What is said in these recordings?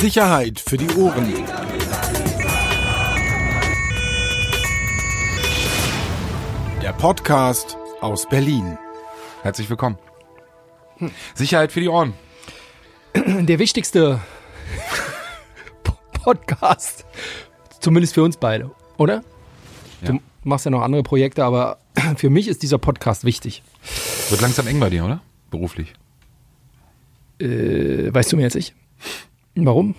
Sicherheit für die Ohren. Der Podcast aus Berlin. Herzlich willkommen. Sicherheit für die Ohren. Der wichtigste Podcast, zumindest für uns beide, oder? Ja. Du machst ja noch andere Projekte, aber für mich ist dieser Podcast wichtig. Wird langsam eng bei dir, oder? Beruflich. Äh, weißt du mehr als ich? Warum?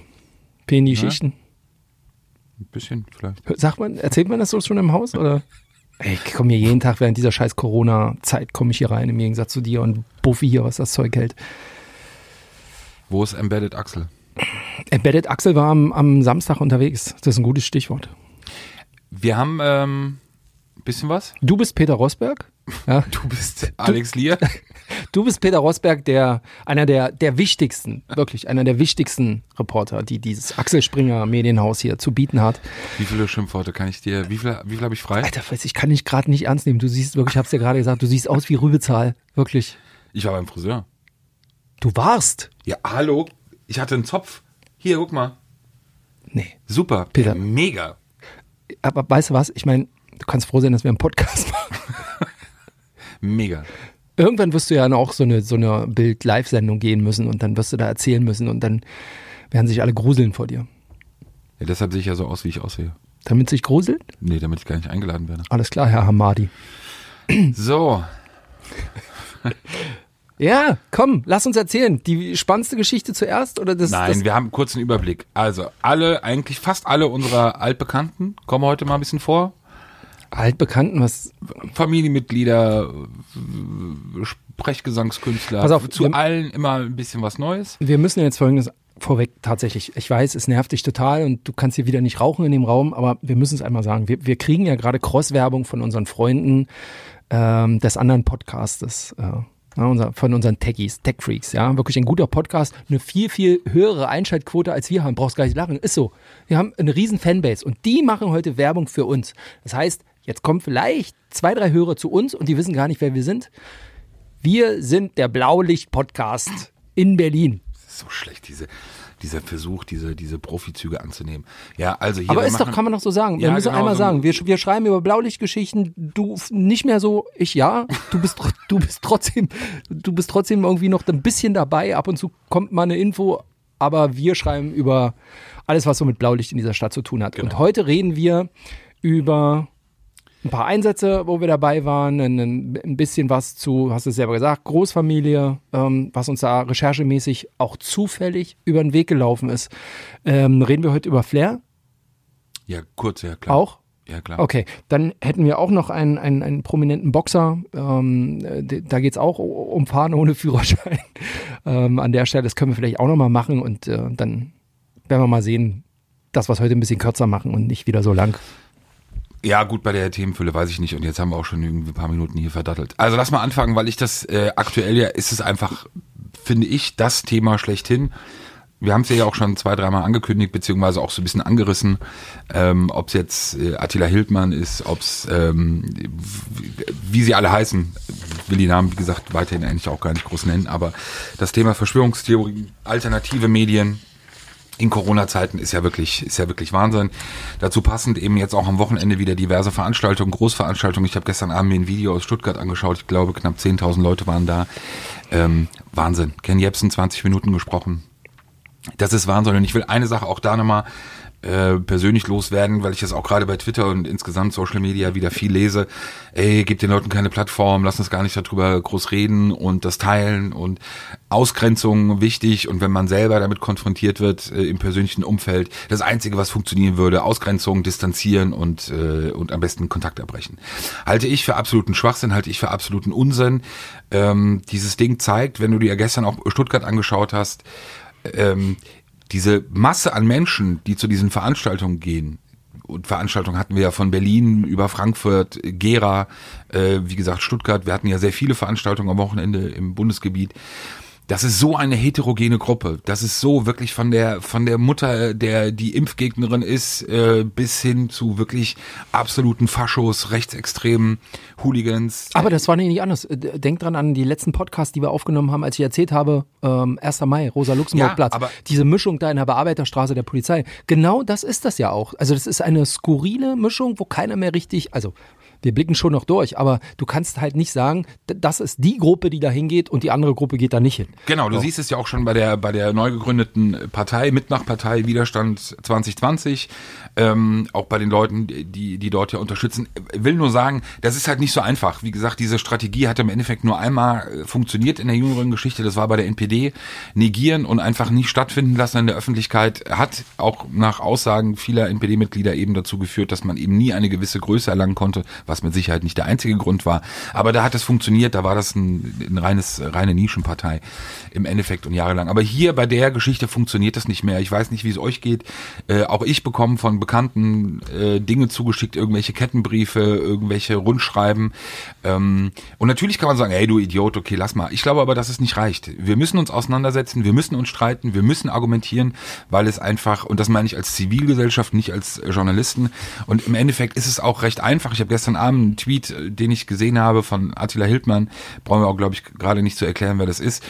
Fehlen die Ja. Schichten? Ein bisschen vielleicht. Sagt man, erzählt man das so schon im Haus? Oder? Ich komme hier jeden Tag während dieser scheiß Corona-Zeit komme ich hier rein, im Gegensatz zu dir und Buffy hier, was das Zeug hält. Wo ist Embedded Axel? Embedded Axel war am, am Samstag unterwegs. Das ist ein gutes Stichwort. Wir haben ähm, ein bisschen was. Du bist Peter Rosberg. Ja. Du bist Alex Lier. Du bist Peter Rosberg, der einer der, der wichtigsten, wirklich einer der wichtigsten Reporter, die dieses Axel Springer Medienhaus hier zu bieten hat. Wie viele Schimpfworte kann ich dir? Wie viele, wie viel habe ich frei? Alter, ich kann dich gerade nicht ernst nehmen. Du siehst wirklich, ich hab's dir gerade gesagt, du siehst aus wie Rübezahl. Wirklich. Ich war beim Friseur. Du warst. Ja, hallo. Ich hatte einen Zopf. Hier, guck mal. Nee. Super. Peter. Mega. Aber weißt du was? Ich meine, du kannst froh sein, dass wir einen Podcast machen. Mega. Irgendwann wirst du ja auch so eine, so eine Bild-Live-Sendung gehen müssen und dann wirst du da erzählen müssen und dann werden sich alle gruseln vor dir. Ja, deshalb sehe ich ja so aus, wie ich aussehe. Damit sich gruseln? Nee, damit ich gar nicht eingeladen werde. Alles klar, Herr Hamadi. So. Ja, komm, lass uns erzählen. Die spannendste Geschichte zuerst oder das? Nein, das, wir haben kurz einen Überblick. Also, alle, eigentlich fast alle unserer Altbekannten kommen heute mal ein bisschen vor. Altbekannten, was Familienmitglieder, Sprechgesangskünstler. Pass auf, zu wir- allen immer ein bisschen was Neues. wir müssen jetzt folgendes vorweg tatsächlich. Ich weiß, es nervt dich total und du kannst hier wieder nicht rauchen in dem Raum, aber wir müssen es einmal sagen. Wir, wir kriegen ja gerade Cross-Werbung von unseren Freunden ähm, des anderen Podcastes. Äh, von unseren Techies, Tech Freaks, ja, wirklich ein guter Podcast, eine viel, viel höhere Einschaltquote als wir haben, brauchst gar nicht lachen, ist so. Wir haben eine riesen Fanbase und die machen heute Werbung für uns. Das heißt, jetzt kommen vielleicht zwei, drei Hörer zu uns und die wissen gar nicht, wer wir sind. Wir sind der Blaulicht-Podcast in Berlin. Das ist so schlecht, diese, dieser Versuch, diese, diese Profizüge anzunehmen. Ja, also hier. Aber ist doch, machen- kann man doch so sagen. Wir Ja, müssen genau, einmal so- sagen, wir, wir schreiben über Blaulichtgeschichten, du nicht mehr so, ich ja, du bist, du bist trotzdem, du bist trotzdem irgendwie noch ein bisschen dabei, ab und zu kommt mal eine Info, aber wir schreiben über alles, was so mit Blaulicht in dieser Stadt zu tun hat. Und Genau. heute reden wir über ein paar Einsätze, wo wir dabei waren, ein, ein bisschen was zu, hast du es selber gesagt, Großfamilie, ähm, was uns da recherchemäßig auch zufällig über den Weg gelaufen ist. Ähm, reden wir heute über Flair Ja, kurz, ja, klar. auch? Ja, klar. Okay, dann hätten wir auch noch einen, einen, einen prominenten Boxer. Ähm, äh, da geht's auch um Fahren ohne Führerschein. ähm, an der Stelle, das können wir vielleicht auch nochmal machen und äh, dann werden wir mal sehen, dass wir es heute ein bisschen kürzer machen und nicht wieder so lang. Ja, gut, bei der Themenfülle weiß ich nicht. Und jetzt haben wir auch schon irgendwie ein paar Minuten hier verdattelt. Also lass mal anfangen, weil ich das äh, aktuell ja ist es einfach, finde ich, das Thema schlechthin. Wir haben es ja auch schon zwei, dreimal angekündigt, beziehungsweise auch so ein bisschen angerissen, ähm, ob es jetzt äh, Attila Hildmann ist, ob es, ähm, wie sie alle heißen, will die Namen, wie gesagt, weiterhin eigentlich auch gar nicht groß nennen, aber das Thema Verschwörungstheorien, alternative Medien, in Corona-Zeiten ist ja wirklich, ist ja wirklich Wahnsinn. Dazu passend eben jetzt auch am Wochenende wieder diverse Veranstaltungen, Großveranstaltungen. Ich habe gestern Abend mir ein Video aus Stuttgart angeschaut. Ich glaube, knapp 10.000 Leute waren da. Ähm, Wahnsinn. Ken Jebsen 20 Minuten gesprochen. Das ist Wahnsinn. Und ich will eine Sache auch da nochmal äh, persönlich loswerden, weil ich das auch gerade bei Twitter und insgesamt Social Media wieder viel lese. Ey, gib den Leuten keine Plattform, lass uns gar nicht darüber groß reden und das teilen und Ausgrenzung wichtig und wenn man selber damit konfrontiert wird äh, im persönlichen Umfeld, das Einzige, was funktionieren würde, Ausgrenzung, distanzieren und, äh, und am besten Kontakt abbrechen. Halte ich für absoluten Schwachsinn, halte ich für absoluten Unsinn. Ähm, dieses Ding zeigt, wenn du dir gestern auch Stuttgart angeschaut hast, ähm, diese Masse an Menschen, die zu diesen Veranstaltungen gehen, und Veranstaltungen hatten wir ja von Berlin über Frankfurt, Gera, äh, wie gesagt Stuttgart, wir hatten ja sehr viele Veranstaltungen am Wochenende im Bundesgebiet. Das ist so eine heterogene Gruppe. Das ist so wirklich von der von der Mutter, der die Impfgegnerin ist, äh, bis hin zu wirklich absoluten Faschos, rechtsextremen Hooligans. Aber das war nicht anders. Äh, Denk dran an die letzten Podcasts, die wir aufgenommen haben, als ich erzählt habe, ähm, 1. Mai, Rosa-Luxemburg-Platz. Ja, aber- Diese Mischung da in der Bearbeiterstraße der Polizei. Genau das ist das ja auch. Also das ist eine skurrile Mischung, wo keiner mehr richtig, also wir blicken schon noch durch, aber du kannst halt nicht sagen, das ist die Gruppe, die da hingeht und die andere Gruppe geht da nicht hin. Genau, du siehst es ja auch schon bei der bei der neu gegründeten Partei, Mitmachpartei Widerstand 2020, ähm, auch bei den Leuten, die die dort ja unterstützen. Will nur sagen, das ist halt nicht so einfach. Wie gesagt, diese Strategie hat im Endeffekt nur einmal äh, funktioniert in der jüngeren Geschichte. Das war bei der NPD. Negieren und einfach nicht stattfinden lassen in der Öffentlichkeit hat auch nach Aussagen vieler NPD-Mitglieder eben dazu geführt, dass man eben nie eine gewisse Größe erlangen konnte, was mit Sicherheit nicht der einzige Grund war. Aber da hat es funktioniert, da war das ein, ein reines, reine Nischenpartei im Endeffekt und jahrelang. Aber hier bei der Geschichte funktioniert das nicht mehr. Ich weiß nicht, wie es euch geht. Äh, auch ich bekomme von Bekannten äh, Dinge zugeschickt, irgendwelche Kettenbriefe, irgendwelche Rundschreiben. Ähm, und natürlich kann man sagen, hey du Idiot, okay, lass mal. Ich glaube aber, dass es nicht reicht. Wir müssen uns auseinandersetzen, wir müssen uns streiten, wir müssen argumentieren, weil es einfach, und das meine ich als Zivilgesellschaft, nicht als Journalisten. Und im Endeffekt ist es auch recht einfach. Ich habe gestern Abend einen Tweet, äh, den ich gesehen habe von Attila Hildmann, brauchen wir auch, glaube ich, gerade nicht zu erklären, wer das ist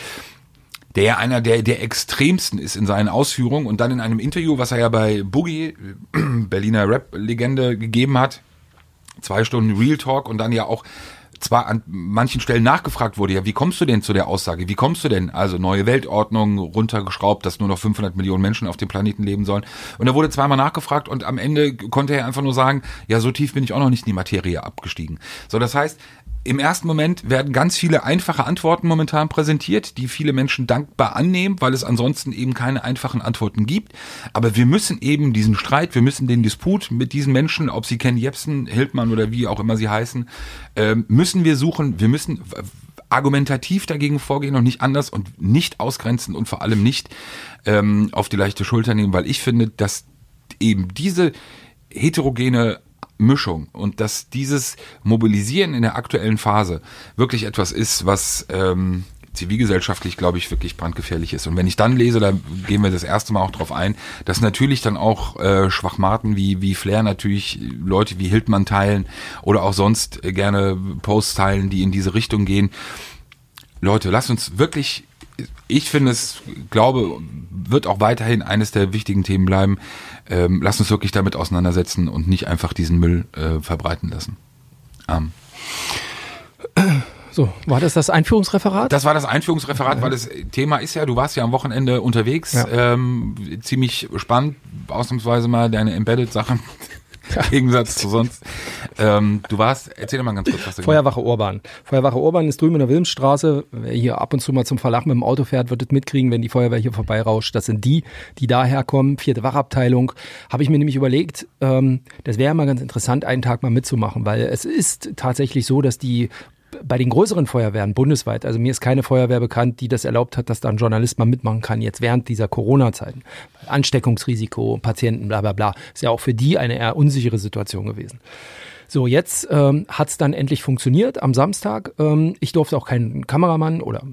der ja einer der, der extremsten ist in seinen Ausführungen und dann in einem Interview, was er ja bei Boogie, äh, Berliner Rap-Legende, gegeben hat, zwei Stunden Real Talk und dann ja auch zwar an manchen Stellen nachgefragt wurde, ja, wie kommst du denn zu der Aussage? Wie kommst du denn? Also neue Weltordnung runtergeschraubt, dass nur noch 500 Millionen Menschen auf dem Planeten leben sollen. Und da wurde zweimal nachgefragt und am Ende konnte er einfach nur sagen, ja, so tief bin ich auch noch nicht in die Materie abgestiegen. So, das heißt, im ersten Moment werden ganz viele einfache Antworten momentan präsentiert, die viele Menschen dankbar annehmen, weil es ansonsten eben keine einfachen Antworten gibt. Aber wir müssen eben diesen Streit, wir müssen den Disput mit diesen Menschen, ob sie Ken Jebsen, Hildmann oder wie auch immer sie heißen, ähm, müssen wir suchen, wir müssen argumentativ dagegen vorgehen und nicht anders und nicht ausgrenzen und vor allem nicht ähm, auf die leichte Schulter nehmen, weil ich finde, dass eben diese heterogene Mischung und dass dieses Mobilisieren in der aktuellen Phase wirklich etwas ist, was ähm, zivilgesellschaftlich, glaube ich, wirklich brandgefährlich ist. Und wenn ich dann lese, da gehen wir das erste Mal auch drauf ein, dass natürlich dann auch äh, Schwachmaten wie, wie Flair natürlich Leute wie Hildmann teilen oder auch sonst äh, gerne Posts teilen, die in diese Richtung gehen. Leute, lasst uns wirklich, ich finde es, glaube, wird auch weiterhin eines der wichtigen Themen bleiben. Ähm, lasst uns wirklich damit auseinandersetzen und nicht einfach diesen Müll äh, verbreiten lassen. Ähm, So, war das das Einführungsreferat? das war das Einführungsreferat, weil das Thema ist ja, du warst ja am Wochenende unterwegs, Ja. ähm, ziemlich spannend, ausnahmsweise mal deine Embedded-Sache. Im Gegensatz zu sonst. Ähm, du warst, erzähl mal ganz kurz, was du gemacht Feuerwache Urban. Feuerwache Urban ist drüben in der Wilmsstraße. Wer hier ab und zu mal zum Verlag mit dem Auto fährt, wird es mitkriegen, wenn die Feuerwehr hier vorbeirauscht. Das sind die, die daher kommen. Vierte Wachabteilung. Habe ich mir nämlich überlegt, ähm, das wäre mal ganz interessant, einen Tag mal mitzumachen, weil es ist tatsächlich so, dass die bei den größeren Feuerwehren bundesweit, also mir ist keine Feuerwehr bekannt, die das erlaubt hat, dass da ein Journalist mal mitmachen kann, jetzt während dieser Corona-Zeiten. Ansteckungsrisiko, Patienten, bla bla bla. Ist ja auch für die eine eher unsichere Situation gewesen. So, jetzt ähm, hat es dann endlich funktioniert am Samstag. Ähm, ich durfte auch keinen Kameramann oder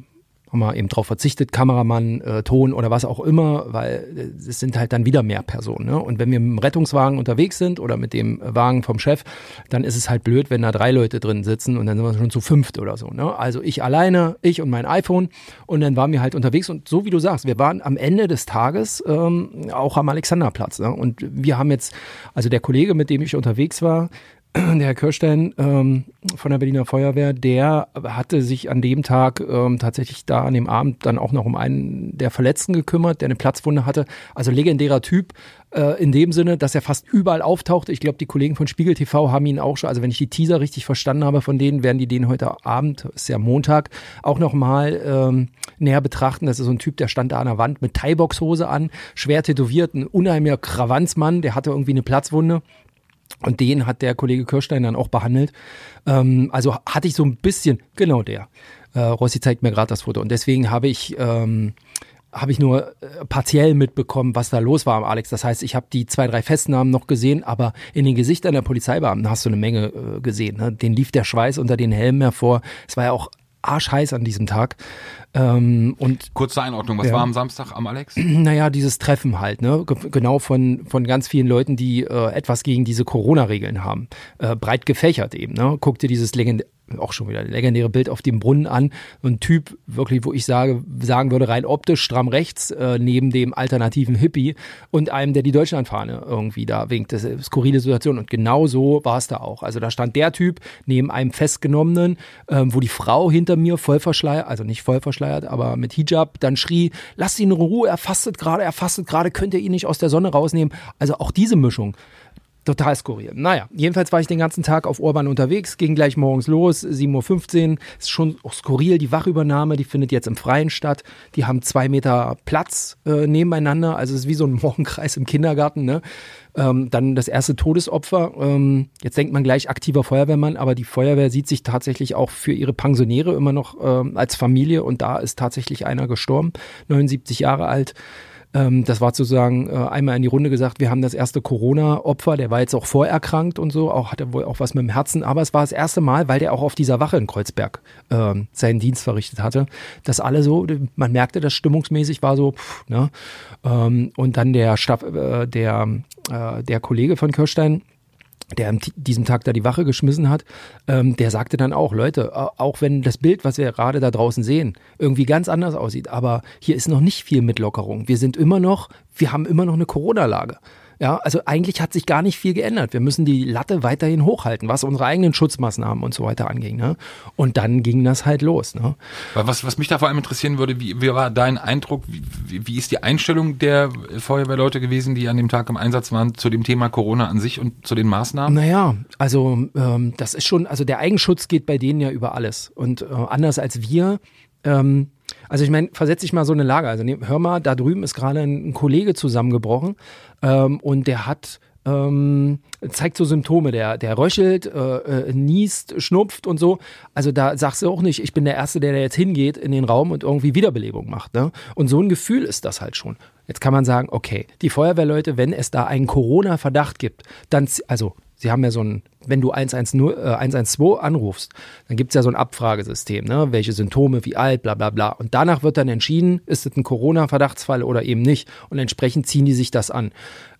haben eben drauf verzichtet, Kameramann, äh, Ton oder was auch immer, weil äh, es sind halt dann wieder mehr Personen. Ne? Und wenn wir mit dem Rettungswagen unterwegs sind oder mit dem Wagen vom Chef, dann ist es halt blöd, wenn da drei Leute drin sitzen und dann sind wir schon zu fünft oder so. Ne? Also ich alleine, ich und mein iPhone und dann waren wir halt unterwegs und so wie du sagst, wir waren am Ende des Tages ähm, auch am Alexanderplatz. Ne? Und wir haben jetzt, also der Kollege, mit dem ich unterwegs war, der Herr Kirstein ähm, von der Berliner Feuerwehr, der hatte sich an dem Tag ähm, tatsächlich da an dem Abend dann auch noch um einen der Verletzten gekümmert, der eine Platzwunde hatte. Also legendärer Typ äh, in dem Sinne, dass er fast überall auftauchte. Ich glaube, die Kollegen von Spiegel TV haben ihn auch schon, also wenn ich die Teaser richtig verstanden habe von denen, werden die den heute Abend, ist ja Montag, auch nochmal ähm, näher betrachten. Das ist so ein Typ, der stand da an der Wand mit Thai-Box-Hose an, schwer tätowiert, ein unheimlicher Krawanzmann, der hatte irgendwie eine Platzwunde. Und den hat der Kollege Kirstein dann auch behandelt. Ähm, also hatte ich so ein bisschen, genau der. Äh, Rossi zeigt mir gerade das Foto. Und deswegen habe ich, ähm, habe ich nur äh, partiell mitbekommen, was da los war am Alex. Das heißt, ich habe die zwei, drei Festnahmen noch gesehen, aber in den Gesichtern der Polizeibeamten hast du eine Menge äh, gesehen. Ne? Den lief der Schweiß unter den Helmen hervor. Es war ja auch arschheiß an diesem Tag. Ähm, und Kurze Einordnung, was Ja. war am Samstag am Alex? naja, dieses Treffen halt, ne? Ge- Genau von, von ganz vielen Leuten, die äh, etwas gegen diese Corona-Regeln haben. Äh, breit gefächert eben, ne? Guck dir dieses legendäre, auch schon wieder legendäre Bild auf dem Brunnen an. Ein Typ, wirklich, wo ich sage, sagen würde, rein optisch stramm rechts, äh, neben dem alternativen Hippie und einem, der die Deutschlandfahne irgendwie da winkt. Das ist skurrile Situation. Und genau so war es da auch. Also da stand der Typ neben einem Festgenommenen, ähm, wo die Frau hinter mir voll verschleiert, also nicht voll verschleiert, aber mit Hijab, dann schrie, lasst ihn in Ruhe, er fastet gerade, er fastet gerade, könnt ihr ihn nicht aus der Sonne rausnehmen. Also auch diese Mischung. Total skurril. Naja, jedenfalls war ich den ganzen Tag auf Urban unterwegs, ging gleich morgens los, 7.15 Uhr. Ist schon auch skurril, die Wachübernahme, die findet jetzt im Freien statt. Die haben zwei Meter Platz äh, nebeneinander, also es ist wie so ein Morgenkreis im Kindergarten. Ne? Ähm, dann das erste Todesopfer. Ähm, jetzt denkt man gleich aktiver Feuerwehrmann, aber die Feuerwehr sieht sich tatsächlich auch für ihre Pensionäre immer noch ähm, als Familie und da ist tatsächlich einer gestorben, 79 Jahre alt. Ähm, das war sozusagen äh, einmal in die Runde gesagt, wir haben das erste Corona-Opfer, der war jetzt auch vorerkrankt und so, auch hatte wohl auch was mit dem Herzen, aber es war das erste Mal, weil der auch auf dieser Wache in Kreuzberg ähm, seinen Dienst verrichtet hatte, dass alle so, man merkte, das stimmungsmäßig war so, pff, ne? ähm, und dann der Stab, äh, der, äh, der Kollege von Kirstein, der an diesem Tag da die Wache geschmissen hat, ähm, der sagte dann auch, Leute, auch wenn das Bild, was wir gerade da draußen sehen, irgendwie ganz anders aussieht, aber hier ist noch nicht viel mit Lockerung. Wir sind immer noch, wir haben immer noch eine Corona-Lage. Ja, also eigentlich hat sich gar nicht viel geändert. Wir müssen die Latte weiterhin hochhalten, was unsere eigenen Schutzmaßnahmen und so weiter anging. Ne? Und dann ging das halt los. Ne? Was, was mich da vor allem interessieren würde, wie, wie war dein Eindruck, wie, wie, wie ist die Einstellung der Feuerwehrleute gewesen, die an dem Tag im Einsatz waren, zu dem Thema Corona an sich und zu den Maßnahmen? Naja, also ähm, das ist schon, also der Eigenschutz geht bei denen ja über alles. Und äh, anders als wir, ähm, also ich meine, versetz dich mal so eine Lage. Also nehm, hör mal, da drüben ist gerade ein, ein Kollege zusammengebrochen ähm, und der hat ähm, zeigt so Symptome, der, der röchelt, äh, äh, niest, schnupft und so. Also da sagst du auch nicht, ich bin der Erste, der da jetzt hingeht in den Raum und irgendwie Wiederbelebung macht. Ne? Und so ein Gefühl ist das halt schon. Jetzt kann man sagen, okay, die Feuerwehrleute, wenn es da einen Corona-Verdacht gibt, dann, also sie haben ja so ein, wenn du 110, äh, 112 anrufst, dann gibt es ja so ein Abfragesystem, ne? welche Symptome, wie alt, bla bla bla. Und danach wird dann entschieden, ist es ein Corona-Verdachtsfall oder eben nicht. Und entsprechend ziehen die sich das an.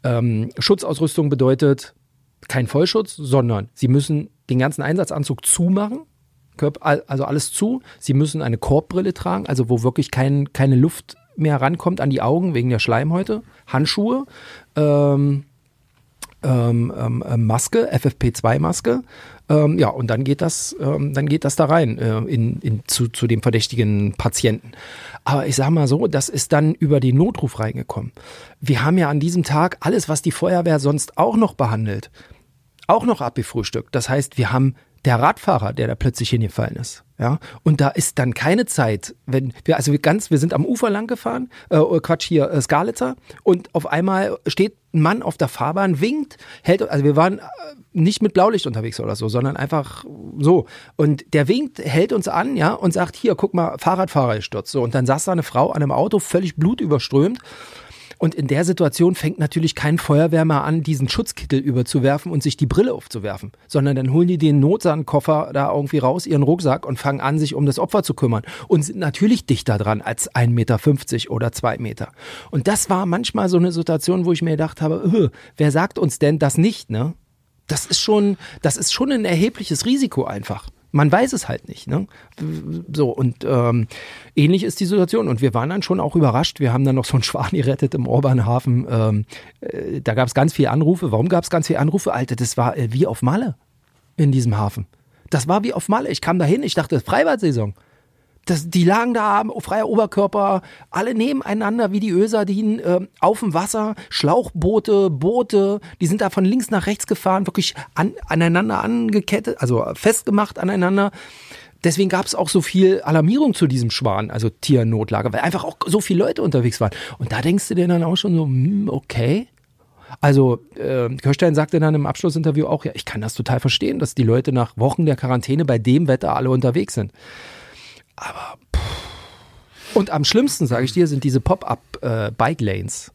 Ähm, Schutzausrüstung bedeutet kein Vollschutz, sondern sie müssen den ganzen Einsatzanzug zumachen. Also alles zu. Sie müssen eine Korbbrille tragen, also wo wirklich kein, keine Luft mehr rankommt an die Augen wegen der Schleimhäute. Handschuhe, ähm, ähm, ähm, äh, Maske, FFP2-Maske. Ähm, ja, und dann geht das, ähm, dann geht das da rein äh, in, in, zu, zu dem verdächtigen Patienten. Aber ich sage mal so, das ist dann über den Notruf reingekommen. Wir haben ja an diesem Tag alles, was die Feuerwehr sonst auch noch behandelt, auch noch abgefrühstückt. Das heißt, wir haben der Radfahrer, der da plötzlich hingefallen ist. Ja, und da ist dann keine Zeit, wenn wir, also wir ganz, wir sind am Ufer lang gefahren, äh, Quatsch hier, äh, Skalitzer, und auf einmal steht ein Mann auf der Fahrbahn, winkt, hält, also wir waren äh, nicht mit Blaulicht unterwegs oder so, sondern einfach so. Und der winkt, hält uns an, ja, und sagt, hier, guck mal, Fahrradfahrer gestürzt. So, und dann saß da eine Frau an einem Auto, völlig blutüberströmt. Und in der Situation fängt natürlich kein Feuerwehrmann an, diesen Schutzkittel überzuwerfen und sich die Brille aufzuwerfen, sondern dann holen die den Notsandkoffer da irgendwie raus, ihren Rucksack und fangen an, sich um das Opfer zu kümmern und sind natürlich dichter dran als 1,50 Meter oder 2 Meter. Und das war manchmal so eine Situation, wo ich mir gedacht habe, öh, wer sagt uns denn das nicht, ne? Das ist schon, das ist schon ein erhebliches Risiko einfach. Man weiß es halt nicht. Ne? So, und ähm, ähnlich ist die Situation. Und wir waren dann schon auch überrascht. Wir haben dann noch so einen Schwan gerettet im Orbanhafen. Ähm, äh, da gab es ganz viele Anrufe. Warum gab es ganz viele Anrufe? Alter, das war äh, wie auf Malle in diesem Hafen. Das war wie auf Malle. Ich kam da hin, ich dachte, Freibad-Saison. Das, die lagen da, freier Oberkörper, alle nebeneinander wie die Ölsardinen, äh, auf dem Wasser, Schlauchboote, Boote, die sind da von links nach rechts gefahren, wirklich an, aneinander angekettet, also festgemacht aneinander. Deswegen gab es auch so viel Alarmierung zu diesem Schwan, also Tiernotlage, weil einfach auch so viele Leute unterwegs waren. Und da denkst du dir dann auch schon so, hm, okay. Also äh, Kirstein sagte dann im Abschlussinterview auch, ja, ich kann das total verstehen, dass die Leute nach Wochen der Quarantäne bei dem Wetter alle unterwegs sind. Aber pff. und am schlimmsten, sage ich dir, sind diese Pop-up-Bike-Lanes.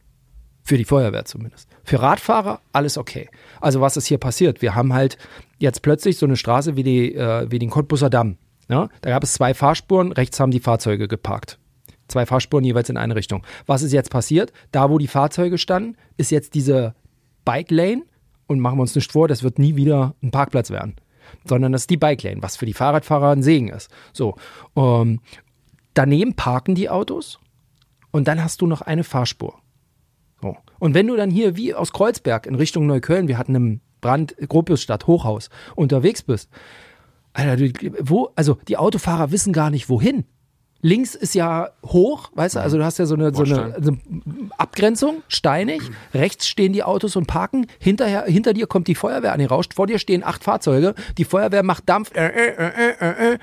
Für die Feuerwehr zumindest. Für Radfahrer alles okay. Also was ist hier passiert? Wir haben halt jetzt plötzlich so eine Straße wie, die, äh, wie den Cottbusser Damm. Ja, da gab es zwei Fahrspuren, rechts haben die Fahrzeuge geparkt. Zwei Fahrspuren jeweils in eine Richtung. Was ist jetzt passiert? Da, wo die Fahrzeuge standen, ist jetzt diese Bike Lane und machen wir uns nicht vor, das wird nie wieder ein Parkplatz werden, sondern das ist die Bike Lane, was für die Fahrradfahrer ein Segen ist. So, ähm, daneben parken die Autos und dann hast du noch eine Fahrspur. So. Und wenn du dann hier wie aus Kreuzberg in Richtung Neukölln, wir hatten im Brand Gropiusstadt Hochhaus unterwegs bist, Alter, wo, also die Autofahrer wissen gar nicht wohin. Links ist ja hoch, weißt du, also du hast ja so eine, so eine, eine Abgrenzung, steinig. Rechts stehen die Autos und parken. Hinterher, hinter dir kommt die Feuerwehr angerauscht. Vor dir stehen acht Fahrzeuge. Die Feuerwehr macht Dampf. Äh, äh, äh,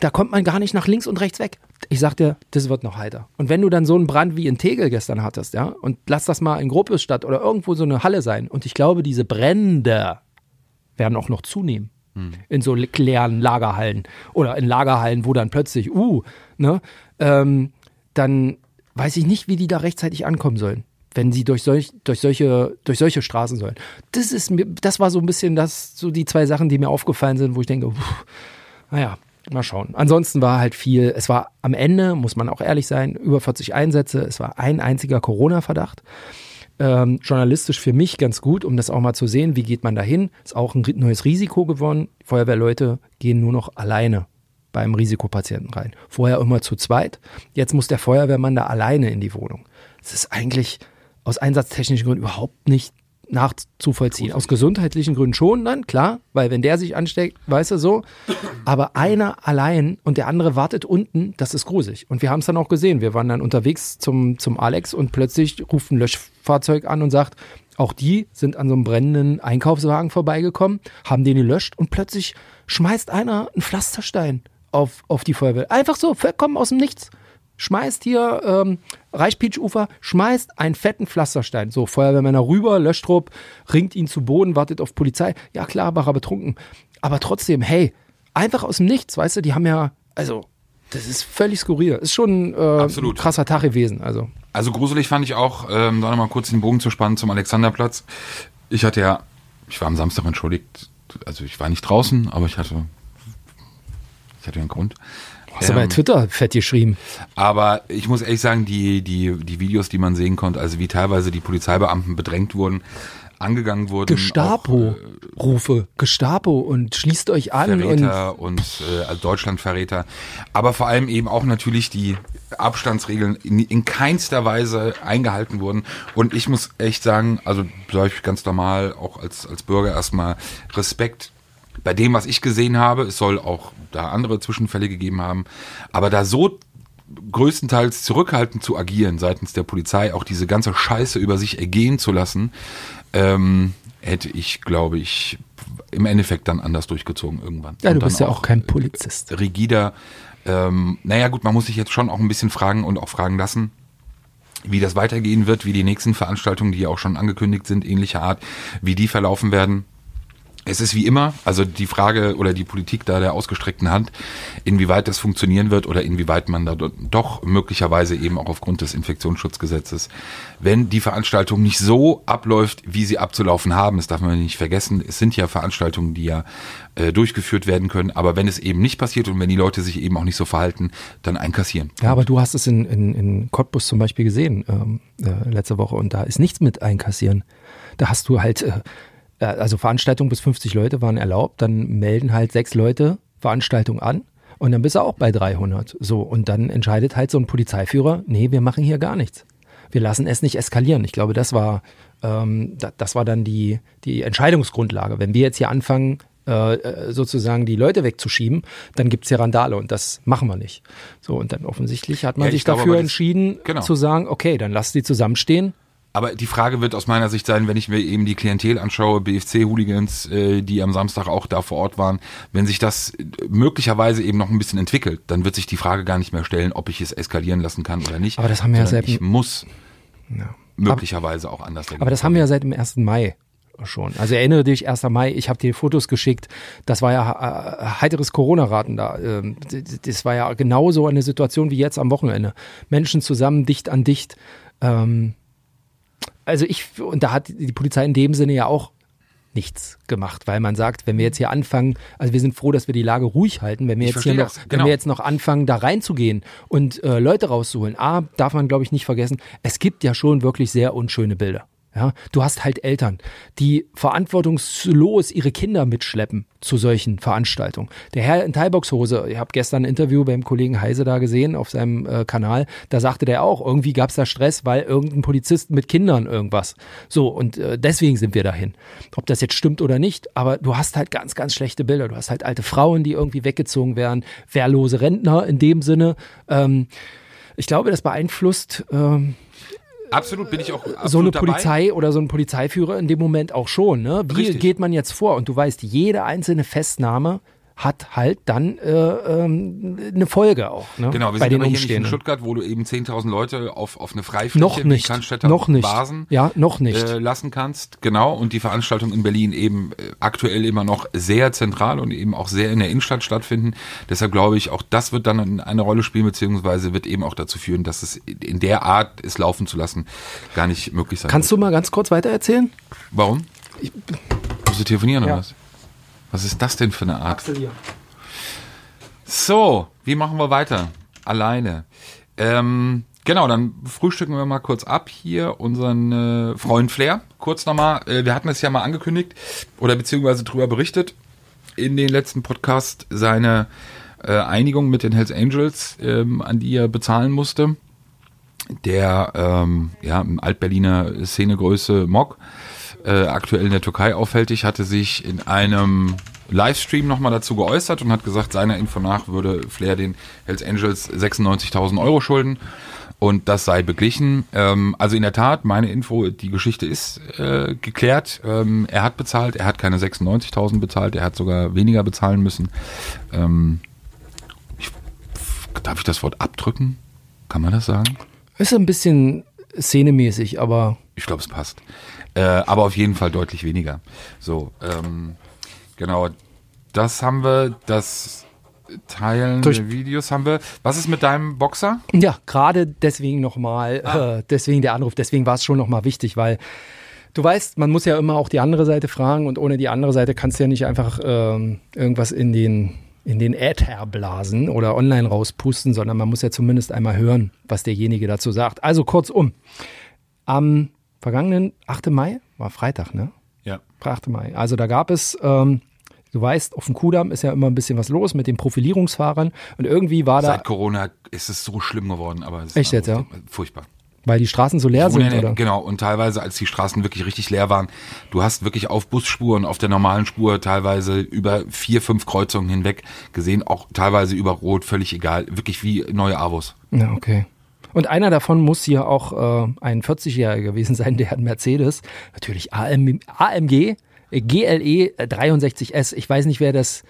da kommt man gar nicht nach links und rechts weg. Ich sag dir, das wird noch heiter. Und wenn du dann so einen Brand wie in Tegel gestern hattest, ja, und lass das mal in Gropiusstadt oder irgendwo so eine Halle sein. Und ich glaube, diese Brände werden auch noch zunehmen in so leeren Lagerhallen oder in Lagerhallen, wo dann plötzlich, uh, ne, ähm, dann weiß ich nicht, wie die da rechtzeitig ankommen sollen, wenn sie durch, solch, durch, solche, durch solche Straßen sollen. Das ist mir, das war so ein bisschen das, so die zwei Sachen, die mir aufgefallen sind, wo ich denke, pff, naja, mal schauen. Ansonsten war halt viel, es war am Ende, muss man auch ehrlich sein, über 40 Einsätze, es war ein einziger Corona-Verdacht ähm, journalistisch für mich ganz gut, um das auch mal zu sehen, wie geht man dahin. Ist auch ein neues Risiko gewonnen. Feuerwehrleute gehen nur noch alleine beim Risikopatienten rein. Vorher immer zu zweit. Jetzt muss der Feuerwehrmann da alleine in die Wohnung. Das ist eigentlich aus einsatztechnischen Gründen überhaupt nicht nachzuvollziehen. Aus gesundheitlichen Gründen schon dann, klar, weil wenn der sich ansteckt, weißt du so. Aber einer allein und der andere wartet unten, das ist gruselig. Und wir haben es dann auch gesehen. Wir waren dann unterwegs zum, zum Alex und plötzlich ruft ein Löschfahrzeug an und sagt, auch die sind an so einem brennenden Einkaufswagen vorbeigekommen, haben den gelöscht und plötzlich schmeißt einer einen Pflasterstein auf, auf die Feuerwehr. Einfach so, vollkommen aus dem Nichts schmeißt hier ähm, Reichpeach-Ufer, schmeißt einen fetten Pflasterstein. So, Feuerwehrmänner rüber, Löschtrupp, ringt ihn zu Boden, wartet auf Polizei. Ja klar, war er betrunken. Aber trotzdem, hey, einfach aus dem Nichts, weißt du, die haben ja, also, das ist völlig skurril. Ist schon äh, ein krasser Tag gewesen. Also. also gruselig fand ich auch, ähm, da nochmal kurz den Bogen zu spannen zum Alexanderplatz. Ich hatte ja, ich war am Samstag entschuldigt, also ich war nicht draußen, aber ich hatte, ich hatte einen Grund. Hast du bei Twitter fett geschrieben. Aber ich muss ehrlich sagen, die, die, die Videos, die man sehen konnte, also wie teilweise die Polizeibeamten bedrängt wurden, angegangen wurden. Gestapo-Rufe, äh, Gestapo und schließt euch an. Verräter und, und äh, also Deutschlandverräter. Aber vor allem eben auch natürlich die Abstandsregeln in, in keinster Weise eingehalten wurden. Und ich muss echt sagen, also sage ich ganz normal, auch als, als Bürger erstmal Respekt bei dem, was ich gesehen habe, es soll auch da andere Zwischenfälle gegeben haben, aber da so größtenteils zurückhaltend zu agieren seitens der Polizei, auch diese ganze Scheiße über sich ergehen zu lassen, ähm, hätte ich, glaube ich, im Endeffekt dann anders durchgezogen irgendwann. Ja, du bist ja auch kein Polizist. Rigider. Ähm, naja gut, man muss sich jetzt schon auch ein bisschen fragen und auch fragen lassen, wie das weitergehen wird, wie die nächsten Veranstaltungen, die ja auch schon angekündigt sind, ähnlicher Art, wie die verlaufen werden. Es ist wie immer, also die Frage oder die Politik da der ausgestreckten Hand, inwieweit das funktionieren wird oder inwieweit man da doch möglicherweise eben auch aufgrund des Infektionsschutzgesetzes, wenn die Veranstaltung nicht so abläuft, wie sie abzulaufen haben, das darf man nicht vergessen, es sind ja Veranstaltungen, die ja äh, durchgeführt werden können, aber wenn es eben nicht passiert und wenn die Leute sich eben auch nicht so verhalten, dann einkassieren. Ja, aber du hast es in, in, in Cottbus zum Beispiel gesehen ähm, äh, letzte Woche und da ist nichts mit einkassieren. Da hast du halt äh, also Veranstaltungen bis 50 Leute waren erlaubt, dann melden halt sechs Leute Veranstaltung an und dann bist du auch bei 300. So, und dann entscheidet halt so ein Polizeiführer, nee, wir machen hier gar nichts. Wir lassen es nicht eskalieren. Ich glaube, das war, ähm, das war dann die, die Entscheidungsgrundlage. Wenn wir jetzt hier anfangen, äh, äh, sozusagen die Leute wegzuschieben, dann gibt's hier Randale und das machen wir nicht. So, und dann offensichtlich hat man ja, sich glaube, dafür entschieden, genau. zu sagen, okay, dann lass die zusammenstehen aber die Frage wird aus meiner Sicht sein, wenn ich mir eben die Klientel anschaue, BFC-Hooligans, äh, die am Samstag auch da vor Ort waren, wenn sich das möglicherweise eben noch ein bisschen entwickelt, dann wird sich die Frage gar nicht mehr stellen, ob ich es eskalieren lassen kann oder nicht. Aber das haben wir ja seit ich muss ja. möglicherweise auch anders denken. Aber das haben wir ja seit dem 1. Mai schon. Also erinnere dich, 1. Mai, ich habe dir Fotos geschickt, das war ja äh, heiteres Corona-Raten da. Ähm, das war ja genauso eine Situation wie jetzt am Wochenende. Menschen zusammen, dicht an dicht. Ähm, also ich, und da hat die Polizei in dem Sinne ja auch nichts gemacht, weil man sagt, wenn wir jetzt hier anfangen, also wir sind froh, dass wir die Lage ruhig halten, wenn wir Ich jetzt hier noch, das, wenn genau. wir jetzt noch anfangen, da reinzugehen und äh, Leute rauszuholen. A, darf man glaube ich nicht vergessen, es gibt ja schon wirklich sehr unschöne Bilder. Ja, du hast halt Eltern, die verantwortungslos ihre Kinder mitschleppen zu solchen Veranstaltungen. Der Herr in Thai-Box-Hose, ich habe gestern ein Interview beim Kollegen Heise da gesehen auf seinem äh, Kanal, da sagte der auch, irgendwie gab es da Stress, weil irgendein Polizist mit Kindern irgendwas. So, und äh, deswegen sind wir dahin. Ob das jetzt stimmt oder nicht, aber du hast halt ganz, ganz schlechte Bilder. Du hast halt alte Frauen, die irgendwie weggezogen werden, wehrlose Rentner in dem Sinne. Ähm, ich glaube, das beeinflusst ähm, Absolut bin ich auch absolut so eine dabei. Polizei oder so ein Polizeiführer in dem Moment auch schon. Ne? Wie Richtig. geht man jetzt vor? Und du weißt, jede einzelne Festnahme hat halt dann äh, ähm, eine Folge auch. Ne? Genau, wir bei sind den aber hier in. Stuttgart, wo du eben 10.000 Leute auf, auf eine Freifläche Noch wie nicht. Cannstätter Noch nicht. Basen Ja, noch nicht. äh, lassen kannst. Genau, und die Veranstaltung in Berlin eben äh, aktuell immer noch sehr zentral und eben auch sehr in der Innenstadt stattfinden. Deshalb glaube ich, auch das wird dann eine Rolle spielen, beziehungsweise wird eben auch dazu führen, dass es in der Art, es laufen zu lassen, gar nicht möglich sein Kannst du mal ganz kurz weiter erzählen? wird. Warum? Musst du telefonieren Ja. oder was? Was ist das denn für eine Art? So, wie machen wir weiter? Alleine. Ähm, genau, dann frühstücken wir mal kurz ab hier unseren äh, Freund Flair. Kurz nochmal, äh, wir hatten es ja mal angekündigt oder beziehungsweise drüber berichtet in den letzten Podcast seine äh, Einigung mit den Hells Angels, ähm, an die er bezahlen musste. Der ähm, ja, Altberliner Szenegröße Mock äh, aktuell in der Türkei auffällig, hatte sich in einem Livestream nochmal dazu geäußert und hat gesagt, seiner Info nach würde Flair den Hells Angels 96.000 Euro schulden und das sei beglichen. Ähm, also in der Tat, meine Info, die Geschichte ist äh, geklärt. Ähm, er hat bezahlt, er hat keine 96.000 bezahlt, er hat sogar weniger bezahlen müssen. Ähm, ich, darf ich das Wort abdrücken? Kann man das sagen? Ist ein bisschen szenemäßig, aber Ich glaube, es passt. Äh, aber auf jeden Fall deutlich weniger. So, ähm, genau. Das haben wir, das Teilen Durch- der Videos haben wir. Was ist mit deinem Boxer? Ja, gerade deswegen nochmal, Ah. äh, deswegen der Anruf, deswegen war es schon nochmal wichtig, weil du weißt, man muss ja immer auch die andere Seite fragen und ohne die andere Seite kannst du ja nicht einfach ähm, irgendwas in den, in den Äther blasen oder online rauspusten, sondern man muss ja zumindest einmal hören, was derjenige dazu sagt. Also kurzum, am vergangenen 8. Mai, war Freitag, ne? Ja. 8. Mai. Also da gab es, ähm, du weißt, auf dem Kudamm ist ja immer ein bisschen was los mit den Profilierungsfahrern und irgendwie war da, Seit Corona ist es so schlimm geworden, aber es ist Echt jetzt, ja? furchtbar. weil die Straßen so leer sind, oder? Genau, und teilweise, als die Straßen wirklich richtig leer waren, du hast wirklich auf Busspuren, auf der normalen Spur teilweise über vier, fünf Kreuzungen hinweg gesehen, auch teilweise über Rot, völlig egal, wirklich wie neue Avos. Ja, okay. Und einer davon muss hier auch äh, ein 40-Jähriger gewesen sein, der hat Mercedes, natürlich AM, AMG, GLE 63S. Ich weiß nicht, wer das,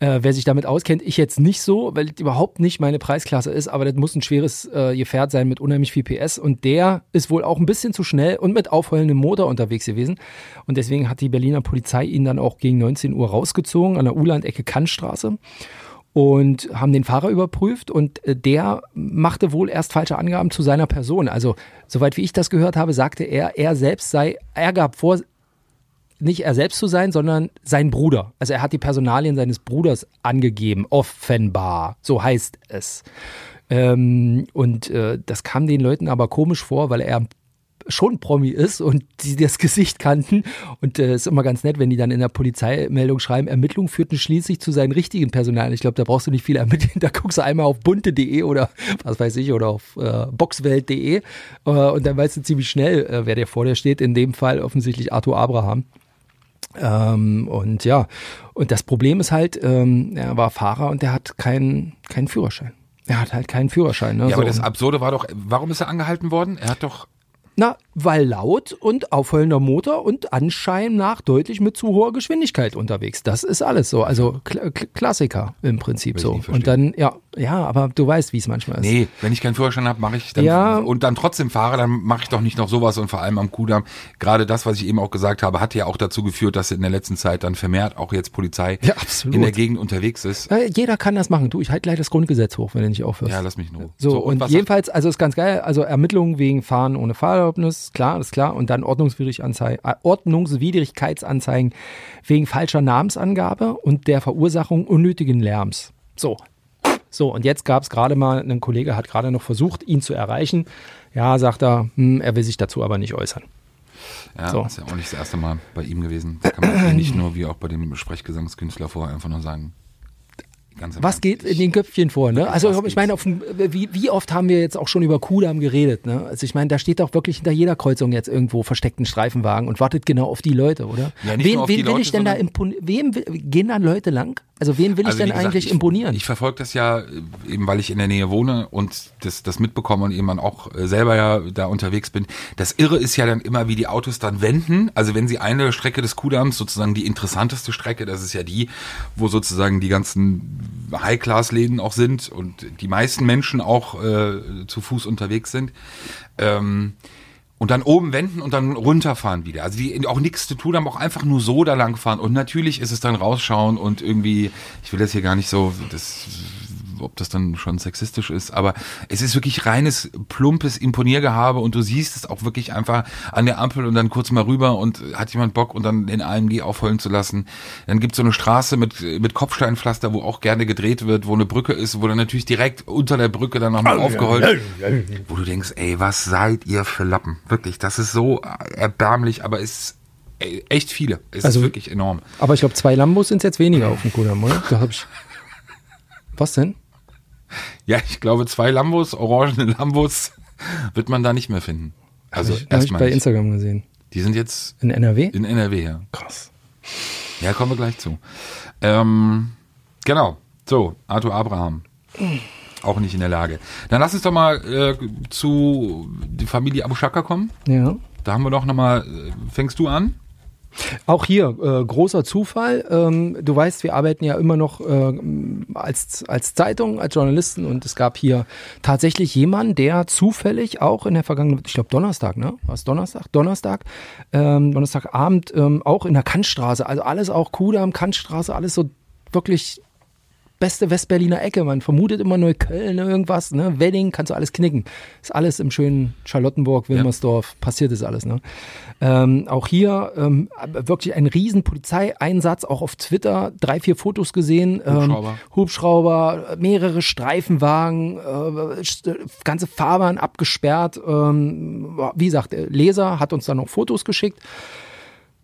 äh, wer sich damit auskennt. Ich jetzt nicht so, weil es überhaupt nicht meine Preisklasse ist, aber das muss ein schweres äh, Gefährt sein mit unheimlich viel PS. Und der ist wohl auch ein bisschen zu schnell und mit aufheulendem Motor unterwegs gewesen. Und deswegen hat die Berliner Polizei ihn dann auch gegen 19 Uhr rausgezogen an der Uland-Ecke Kannstraße und haben den Fahrer überprüft und äh, der machte wohl erst falsche Angaben zu seiner Person. Also, soweit wie ich das gehört habe, sagte er, er selbst sei, er gab vor, nicht er selbst zu sein, sondern sein Bruder. Also er hat die Personalien seines Bruders angegeben, offenbar, so heißt es. Ähm, und äh, das kam den Leuten aber komisch vor, weil er schon Promi ist und die das Gesicht kannten. Und es äh, ist immer ganz nett, wenn die dann in der Polizeimeldung schreiben, Ermittlungen führten schließlich zu seinen richtigen Personalien. Ich glaube, da brauchst du nicht viel ermitteln. Da guckst du einmal auf bunte.de oder was weiß ich oder auf äh, boxwelt.de äh, und dann weißt du ziemlich schnell, äh, wer dir vor dir steht. In dem Fall offensichtlich Arthur Abraham. Ähm, und ja, und das Problem ist halt, ähm, er war Fahrer und der hat keinen keinen Führerschein. Er hat halt keinen Führerschein. Ne? Ja, aber So. das Absurde war doch, warum ist er angehalten worden? Er hat doch, Na, weil laut und aufheulender Motor und anscheinend nach deutlich mit zu hoher Geschwindigkeit unterwegs. Das ist alles so. Also Kla- Klassiker im Prinzip so. Und dann, ja, Ja, aber du weißt, wie es manchmal ist. Nee, wenn ich keinen Führerschein habe, mache ich dann Ja. und dann trotzdem fahre, dann mache ich doch nicht noch sowas und vor allem am Kudamm. Gerade das, was ich eben auch gesagt habe, hat ja auch dazu geführt, dass in der letzten Zeit dann vermehrt auch jetzt Polizei Ja, in der Gegend unterwegs ist. Äh, Jeder kann das machen. Du, ich halte gleich das Grundgesetz hoch, wenn du nicht aufhörst. Ja, lass mich in Ruhe. So, und, was jedenfalls, also ist ganz geil, also Ermittlungen wegen Fahren ohne Fahrerlaubnis, klar, ist klar, und dann Ordnungswidrig Anzei- äh, Ordnungswidrigkeitsanzeigen wegen falscher Namensangabe und der Verursachung unnötigen Lärms. So. So, und jetzt gab es gerade mal, ein Kollege hat gerade noch versucht, ihn zu erreichen. Ja, sagt er, hm, er will sich dazu aber nicht äußern. Ja, So. ist ja auch nicht das erste Mal bei ihm gewesen. Da kann man ja nicht nur wie auch bei dem Sprechgesangskünstler vorher einfach nur sagen. Ganz Was geht in den Köpfchen vor, ne? Also ich meine, dem, wie, wie oft haben wir jetzt auch schon über Kudamm geredet, ne? Also ich meine, da steht doch wirklich hinter jeder Kreuzung jetzt irgendwo versteckt ein Streifenwagen und wartet genau auf die Leute, oder? Ja, nicht wen nur auf wen die will Leute, ich denn da imponieren? Wem will, gehen da Leute lang? Also wen will ich Also, denn gesagt, eigentlich ich, imponieren? Ich verfolge das ja äh, eben, weil ich in der Nähe wohne und das, das mitbekomme und eben dann auch äh, selber ja da unterwegs bin. Das Irre ist ja dann immer, wie die Autos dann wenden. Also wenn sie eine Strecke des Kudamms, sozusagen die interessanteste Strecke, das ist ja die, wo sozusagen die ganzen High-Class-Läden auch sind und die meisten Menschen auch äh, zu Fuß unterwegs sind. Ähm, und dann oben wenden und dann runterfahren wieder. Also die auch nichts zu tun haben, auch einfach nur so da lang fahren. Und natürlich ist es dann rausschauen und irgendwie, ich will das hier gar nicht so, das, ob das dann schon sexistisch ist, aber es ist wirklich reines, plumpes Imponiergehabe und du siehst es auch wirklich einfach an der Ampel und dann kurz mal rüber und hat jemand Bock und dann den AMG aufholen zu lassen. Dann gibt es so eine Straße mit, mit Kopfsteinpflaster, wo auch gerne gedreht wird, wo eine Brücke ist, wo dann natürlich direkt unter der Brücke dann nochmal aufgeholt wo du denkst, ey, was seid ihr für Lappen? Wirklich, das ist so erbärmlich, aber es ist ey, echt viele. Es Also- ist wirklich enorm. aber ich glaube, zwei Lambos sind jetzt weniger auf dem Kudamm, oder? Da hab ich. Was denn? Ja, ich glaube, zwei Lambos, orangene Lambos, wird man da nicht mehr finden. Also Hab ich, hab ich bei nicht. Instagram gesehen. Die sind jetzt In NRW? in NRW, ja. Krass. Ja, kommen wir gleich zu. Ähm, genau. So, Arthur Abraham. Auch nicht in der Lage. Dann lass uns doch mal äh, zu die Familie Abu Shaka kommen. Ja. Da haben wir doch nochmal, äh, fängst du an? Auch hier, äh, großer Zufall. Ähm, du weißt, wir arbeiten ja immer noch äh, als, als Zeitung, als Journalisten und es gab hier tatsächlich jemanden, der zufällig auch in der vergangenen, ich glaube Donnerstag, ne? War es Donnerstag? Donnerstag, ähm, Donnerstagabend ähm, auch in der Kantstraße, also alles auch Kudamm, Kantstraße, alles so wirklich beste Westberliner Ecke. Man vermutet immer Neukölln, irgendwas, ne? Wedding, kannst du alles knicken. Ist alles im schönen Charlottenburg, Wilmersdorf, passiert ist alles, ne? Ähm, auch hier ähm, wirklich ein riesen Polizeieinsatz, auch auf Twitter, drei, vier Fotos gesehen. Ähm, Hubschrauber. Hubschrauber, mehrere Streifenwagen, äh, st- ganze Fahrbahn abgesperrt. Ähm, wie gesagt, der Leser hat uns dann noch Fotos geschickt.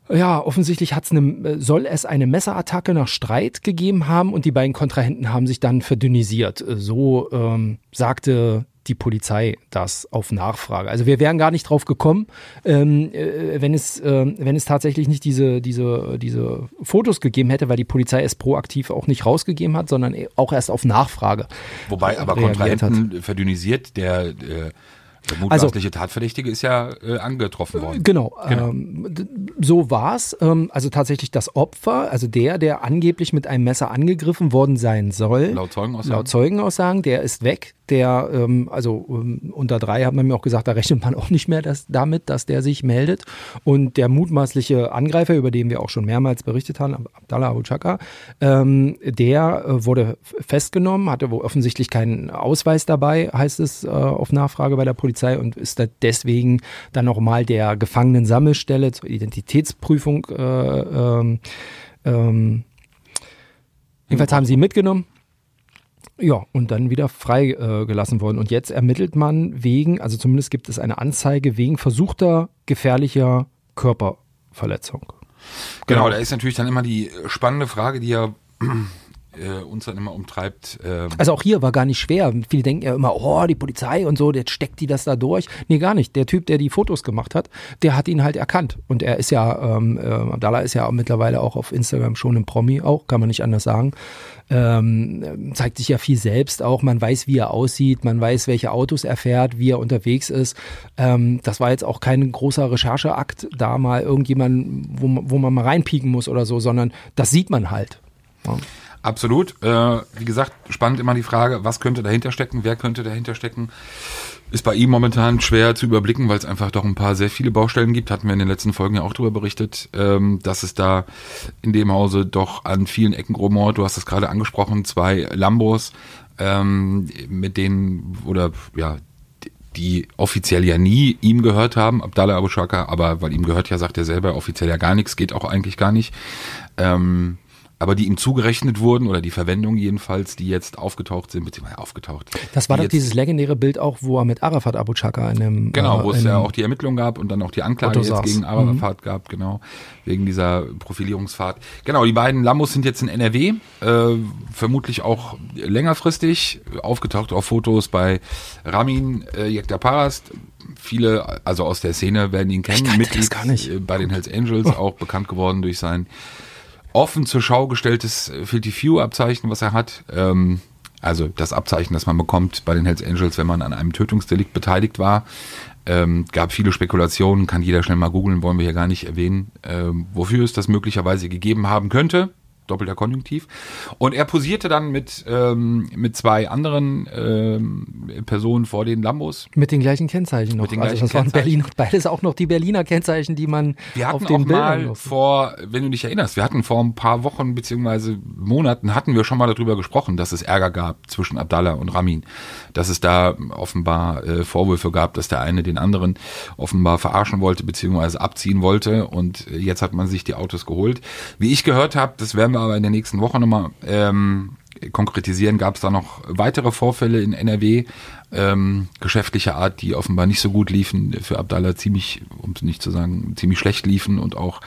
Ja, offensichtlich hat's eine, soll es eine Messerattacke nach Streit gegeben haben und die beiden Kontrahenten haben sich dann verdünnisiert. So ähm, sagte die Polizei das auf Nachfrage. Also wir wären gar nicht drauf gekommen, ähm, äh, wenn es äh, wenn es tatsächlich nicht diese diese diese Fotos gegeben hätte, weil die Polizei es proaktiv auch nicht rausgegeben hat, sondern auch erst auf Nachfrage. Wobei aber reagiert hat. Kontrahenten verdünnisiert, der, äh, der mutmaßliche Tatverdächtige ist ja äh, angetroffen worden. Genau, Genau. Ähm, so war's. Ähm, also tatsächlich das Opfer, also der, der angeblich mit einem Messer angegriffen worden sein soll, Laut Zeugenaussagen. laut Zeugenaussagen, der ist weg. Der, ähm, also ähm, unter drei hat man mir auch gesagt, da rechnet man auch nicht mehr dass, damit, dass der sich meldet. Und der mutmaßliche Angreifer, über den wir auch schon mehrmals berichtet haben, Abdallah Abu Chaka, ähm, der äh, wurde festgenommen, hatte wohl offensichtlich keinen Ausweis dabei, heißt es äh, auf Nachfrage bei der Polizei und ist da deswegen dann nochmal der Gefangenensammelstelle zur Identitätsprüfung äh, ähm, ähm, Jedenfalls haben sie ihn mitgenommen. Ja, und dann wieder freigelassen äh, worden. Und jetzt ermittelt man wegen, also zumindest gibt es eine Anzeige wegen versuchter gefährlicher Körperverletzung. Genau, da ist natürlich dann immer die spannende Frage, die ja äh, uns dann immer umtreibt. Äh, Also auch hier war gar nicht schwer. Viele denken ja immer, oh, die Polizei und so, jetzt steckt die das da durch. Nee, gar nicht. Der Typ, der die Fotos gemacht hat, der hat ihn halt erkannt. Und er ist ja, ähm, äh, Abdallah ist ja mittlerweile auch auf Instagram schon ein Promi, auch, kann man nicht anders sagen. Ähm, zeigt sich ja viel selbst auch. Man weiß, wie er aussieht, man weiß, welche Autos er fährt, wie er unterwegs ist. Ähm, das war jetzt auch kein großer Rechercheakt, da mal irgendjemand, wo, man- wo man mal reinpieken muss oder so, sondern das sieht man halt. Ja. Absolut. Äh, wie gesagt, spannend immer die Frage, was könnte dahinter stecken, wer könnte dahinter stecken. Ist bei ihm momentan schwer zu überblicken, weil es einfach doch ein paar sehr viele Baustellen gibt. Hatten wir in den letzten Folgen ja auch darüber berichtet, ähm, dass es da in dem Hause doch an vielen Ecken rumort. Du hast es gerade angesprochen, zwei Lambos, ähm, mit denen oder ja die offiziell ja nie ihm gehört haben, Abdallah Abu Shaka, aber weil ihm gehört ja, sagt er selber, offiziell ja gar nichts, geht auch eigentlich gar nicht. Ähm, aber die ihm zugerechnet wurden oder die Verwendung jedenfalls, die jetzt aufgetaucht sind, beziehungsweise aufgetaucht. Das war doch dieses legendäre Bild auch, wo er mit Arafat Abu Chaka in einem Genau, wo äh, es ja auch die Ermittlung gab und dann auch die Anklage jetzt gegen Arafat gab, genau, wegen dieser Profilierungsfahrt. Genau, die beiden Lambos sind jetzt in NRW, äh, vermutlich auch längerfristig, aufgetaucht auf Fotos bei Ramin äh, Yekta Parast. Viele, also aus der Szene, werden ihn kennen. Mitglied das gar nicht. äh, bei den Hells Angels, auch bekannt geworden durch sein offen zur Schau gestelltes Filthy Few Abzeichen, was er hat. Ähm, also das Abzeichen, das man bekommt bei den Hells Angels, wenn man an einem Tötungsdelikt beteiligt war. Ähm, gab viele Spekulationen, kann jeder schnell mal googeln, wollen wir hier gar nicht erwähnen, ähm, wofür es das möglicherweise gegeben haben könnte. Doppelter Konjunktiv. Und er posierte dann mit, ähm, mit zwei anderen ähm, Personen vor den Lambos. mit den gleichen Kennzeichen noch. Mit den also gleichen das waren. Berlin, beides auch noch die Berliner Kennzeichen, die man Wir hatten auf den auch Bildern mal vor, wenn du dich erinnerst, wir hatten vor ein paar Wochen beziehungsweise Monaten hatten wir schon mal darüber gesprochen, dass es Ärger gab zwischen Abdallah und Ramin, dass es da offenbar äh, Vorwürfe gab, dass der eine den anderen offenbar verarschen wollte beziehungsweise abziehen wollte und äh, jetzt hat man sich die Autos geholt. Wie ich gehört habe, das werden wir aber in der nächsten Woche nochmal ähm, konkretisieren, gab es da noch weitere Vorfälle in NRW, ähm, geschäftlicher Art, die offenbar nicht so gut liefen, für Abdallah ziemlich, um es nicht zu sagen, ziemlich schlecht liefen und auch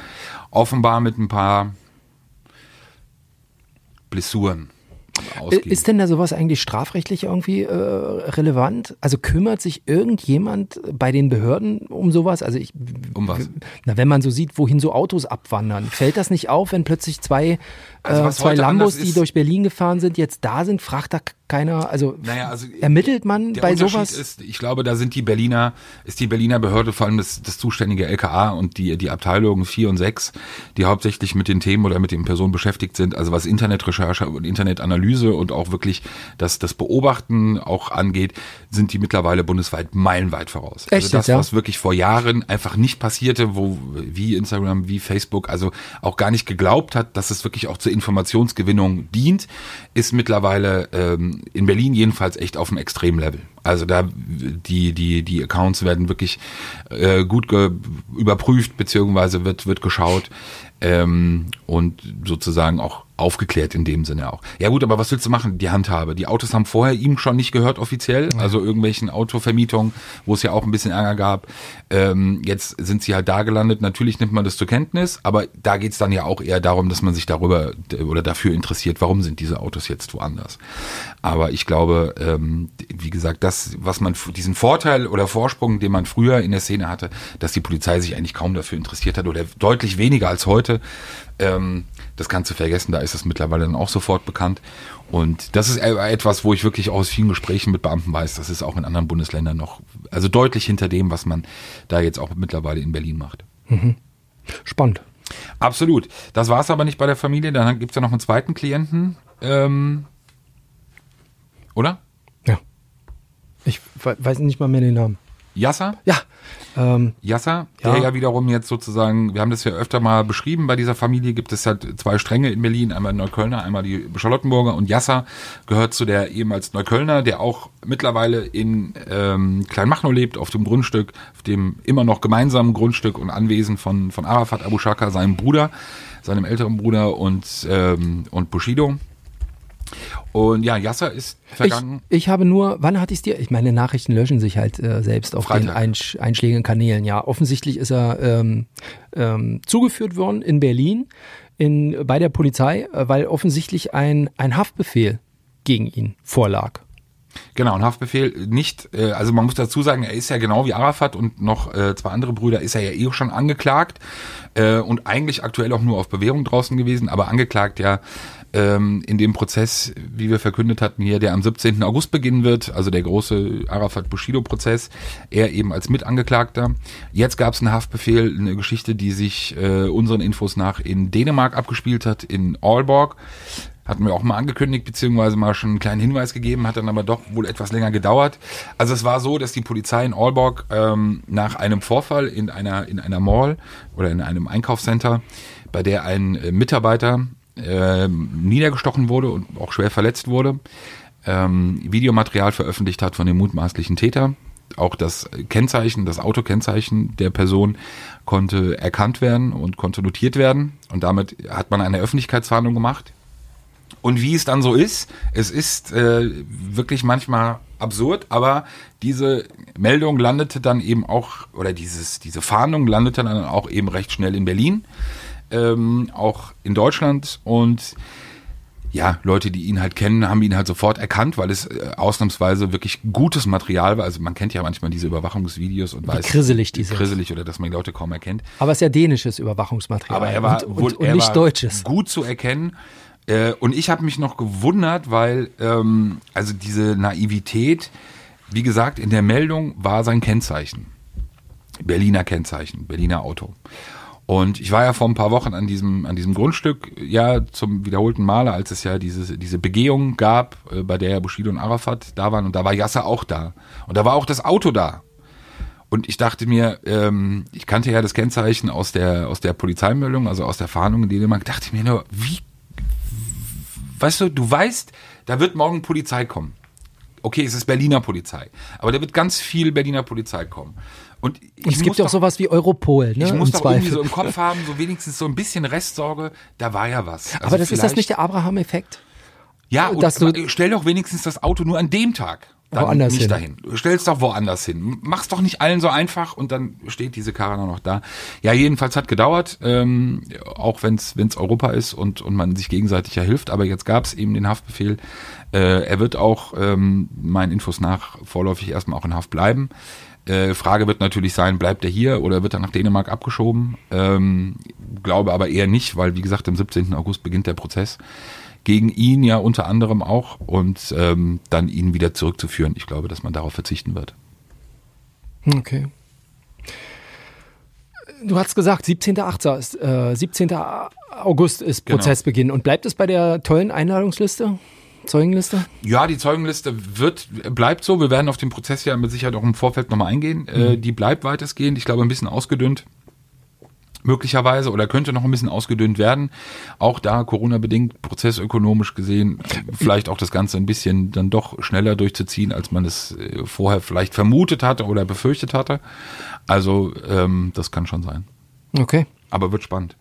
offenbar mit ein paar Blessuren ausgehen. Ist denn da sowas eigentlich strafrechtlich irgendwie äh, relevant? Also kümmert sich irgendjemand bei den Behörden um sowas? Also ich, Um was? Na, wenn man so sieht, wohin so Autos abwandern, fällt das nicht auf, wenn plötzlich zwei, Also äh, zwei Lambos, die durch Berlin gefahren sind, jetzt da sind, fragt da keiner, also, Naja, also ermittelt man Der bei Unterschied sowas? ist, ich glaube, da sind die Berliner, ist die Berliner Behörde, vor allem das, das zuständige LKA und die, die Abteilungen 4 und 6, die hauptsächlich mit den Themen oder mit den Personen beschäftigt sind, also was Internetrecherche und Internetanalyse und auch wirklich das, das Beobachten auch angeht, sind die mittlerweile bundesweit meilenweit voraus. Echt also das, ja? was wirklich vor Jahren einfach nicht passierte, wo wie Instagram, wie Facebook, also auch gar nicht geglaubt hat, dass es wirklich auch zur Informationsgewinnung dient, ist mittlerweile ähm, in Berlin jedenfalls echt auf einem Extremlevel. Also da die die die Accounts werden wirklich äh, gut ge überprüft beziehungsweise wird wird geschaut ähm, und sozusagen auch aufgeklärt in dem Sinne auch. Ja gut, aber was willst du machen? Die Handhabe. Die Autos haben vorher ihm schon nicht gehört offiziell, also irgendwelchen Autovermietungen, wo es ja auch ein bisschen Ärger gab. Ähm, jetzt sind sie halt da gelandet. Natürlich nimmt man das zur Kenntnis, aber da geht's dann ja auch eher darum, dass man sich darüber oder dafür interessiert, warum sind diese Autos jetzt woanders. Aber ich glaube, ähm, wie gesagt, das, was man diesen Vorteil oder Vorsprung, den man früher in der Szene hatte, dass die Polizei sich eigentlich kaum dafür interessiert hat oder deutlich weniger als heute, ähm, das kannst du vergessen, da ist es mittlerweile dann auch sofort bekannt. Und das ist e- etwas, wo ich wirklich auch aus vielen Gesprächen mit Beamten weiß, das ist auch in anderen Bundesländern noch, also deutlich hinter dem, was man da jetzt auch mittlerweile in Berlin macht. Spannend. Absolut. Das war es aber nicht bei der Familie, dann gibt's ja noch einen zweiten Klienten. Ähm, oder? Ja. Ich we- weiß nicht mal mehr den Namen. Yasser? Ja, ähm, Yasser, Ja. der ja wiederum jetzt sozusagen, wir haben das ja öfter mal beschrieben, bei dieser Familie gibt es halt zwei Stränge in Berlin, einmal Neuköllner, einmal die Charlottenburger und Yasser gehört zu der ehemals Neuköllner, der auch mittlerweile in ähm, Kleinmachnow lebt, auf dem Grundstück, auf dem immer noch gemeinsamen Grundstück und Anwesen von, von Arafat Abu Shaka, seinem Bruder, seinem älteren Bruder und, ähm, und Bushido. Und ja, Yasser ist ich, vergangen. ich habe nur, wann hatte ich dir? Ich meine, Nachrichten löschen sich halt äh, selbst auf den Freitag. Einsch einschlägigen Kanälen. Ja, offensichtlich ist er ähm, ähm, zugeführt worden in Berlin in, bei der Polizei, äh, weil offensichtlich ein, ein Haftbefehl gegen ihn vorlag. Genau, ein Haftbefehl nicht, äh, also man muss dazu sagen, er ist ja genau wie Arafat und noch äh, zwei andere Brüder, ist er ja eh schon angeklagt äh, und eigentlich aktuell auch nur auf Bewährung draußen gewesen, aber angeklagt ja ähm, in dem Prozess, wie wir verkündet hatten hier, der am 17. August beginnen wird, also der große Arafat-Bushido-Prozess, er eben als Mitangeklagter. Jetzt gab es einen Haftbefehl, eine Geschichte, die sich äh, unseren Infos nach in Dänemark abgespielt hat, in Aalborg Hatten wir auch mal angekündigt, beziehungsweise mal schon einen kleinen Hinweis gegeben, hat dann aber doch wohl etwas länger gedauert. Also es war so, dass die Polizei in Aalborg ähm, nach einem Vorfall in einer, in einer Mall oder in einem Einkaufscenter, bei der ein äh, Mitarbeiter äh, niedergestochen wurde und auch schwer verletzt wurde, ähm, Videomaterial veröffentlicht hat von dem mutmaßlichen Täter. Auch das Kennzeichen, das Autokennzeichen der Person konnte erkannt werden und konnte notiert werden. Und damit hat man eine Öffentlichkeitsfahndung gemacht. Und wie es dann so ist, es ist äh, wirklich manchmal absurd, aber diese Meldung landete dann eben auch, oder dieses, diese Fahndung landete dann auch eben recht schnell in Berlin, ähm, auch in Deutschland und ja, Leute, die ihn halt kennen, haben ihn halt sofort erkannt, weil es äh, ausnahmsweise wirklich gutes Material war. Also man kennt ja manchmal diese Überwachungsvideos und Wie weiß, krisselig die sind. oder dass man die Leute kaum erkennt. Aber es ist ja dänisches Überwachungsmaterial. Aber er war und, wohl, und, und nicht deutsches. gut zu erkennen. Äh, und ich habe mich noch gewundert, weil ähm, also diese Naivität, wie gesagt, in der Meldung war sein Kennzeichen. Berliner Kennzeichen, Berliner Auto. Und ich war ja vor ein paar Wochen an diesem, an diesem Grundstück, ja, zum wiederholten Male, als es ja diese, diese Begehung gab, äh, bei der Bushido und Arafat da waren. Und da war Yasser auch da. Und da war auch das Auto da. Und ich dachte mir, ähm, ich kannte ja das Kennzeichen aus der, aus der Polizeimeldung, also aus der Fahndung in Dänemark, dachte ich mir nur, wie, weißt du, du weißt, da wird morgen Polizei kommen. Okay, es ist Berliner Polizei. Aber da wird ganz viel Berliner Polizei kommen. Und, ich Und es gibt ja auch doch- sowas wie Europol, ne? ich muss doch irgendwie Zweifel. so im Kopf haben, so wenigstens so ein bisschen Restsorge, da war ja was. Also Aber das ist das nicht der Abraham-Effekt? Ja, und dass du- stell doch wenigstens das Auto nur an dem Tag. Dann Woanders nicht hin. dahin. Stell's doch woanders hin. Mach's doch nicht allen so einfach und dann steht diese Karre noch da. Ja, jedenfalls hat gedauert, ähm, auch wenn's wenn's Europa ist und, und man sich gegenseitig ja hilft. Aber jetzt gab's eben den Haftbefehl. Äh, er wird auch, ähm, meinen Infos nach, vorläufig erstmal auch in Haft bleiben. Äh, Frage wird natürlich sein, bleibt er hier oder wird er nach Dänemark abgeschoben? Ähm, glaube aber eher nicht, weil wie gesagt, am 17. August beginnt der Prozess gegen ihn ja unter anderem auch und ähm, dann ihn wieder zurückzuführen. Ich glaube, dass man darauf verzichten wird. Okay. Du hast gesagt, 17.8. ist, äh, 17. August ist Genau. Prozessbeginn. Und bleibt es bei der tollen Einladungsliste? Zeugenliste? Ja, die Zeugenliste wird, bleibt so. Wir werden auf den Prozess ja mit Sicherheit auch im Vorfeld nochmal eingehen. Äh, die bleibt weitestgehend. Ich glaube, ein bisschen ausgedünnt. Möglicherweise oder könnte noch ein bisschen ausgedünnt werden. Auch da Corona-bedingt, prozessökonomisch gesehen, vielleicht auch das Ganze ein bisschen dann doch schneller durchzuziehen, als man es äh, vorher vielleicht vermutet hatte oder befürchtet hatte. Also, ähm, das kann schon sein. Okay. Aber wird spannend.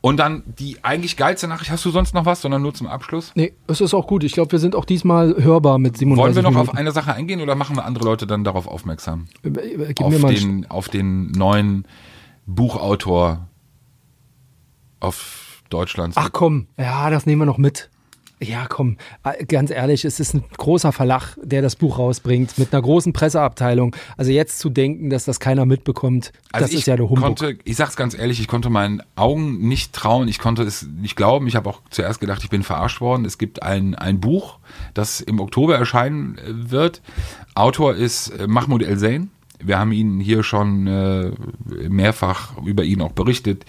Und dann die eigentlich geilste Nachricht, hast du sonst noch was, sondern nur zum Abschluss? Nee, es ist auch gut. Ich glaube, wir sind auch diesmal hörbar mit 37 Wollen wir noch Minuten. auf eine Sache eingehen oder machen wir andere Leute dann darauf aufmerksam? Äh, äh, Gib auf, den, auf den neuen Buchautor auf Deutschlands. Ach komm, ja, das nehmen wir noch mit. Ja, komm, äh, ganz ehrlich, es ist ein großer Verlag, der das Buch rausbringt, mit einer großen Presseabteilung. Also jetzt zu denken, dass das keiner mitbekommt, Also das ich ist ja der Humbug. konnte, ich sag's ganz ehrlich, ich konnte meinen Augen nicht trauen, ich konnte es nicht glauben. Ich habe auch zuerst gedacht, ich bin verarscht worden. Es gibt ein, ein Buch, das im Oktober erscheinen äh, wird. Autor ist äh, Mahmoud El Zain. Wir haben ihn hier schon äh, mehrfach über ihn auch berichtet.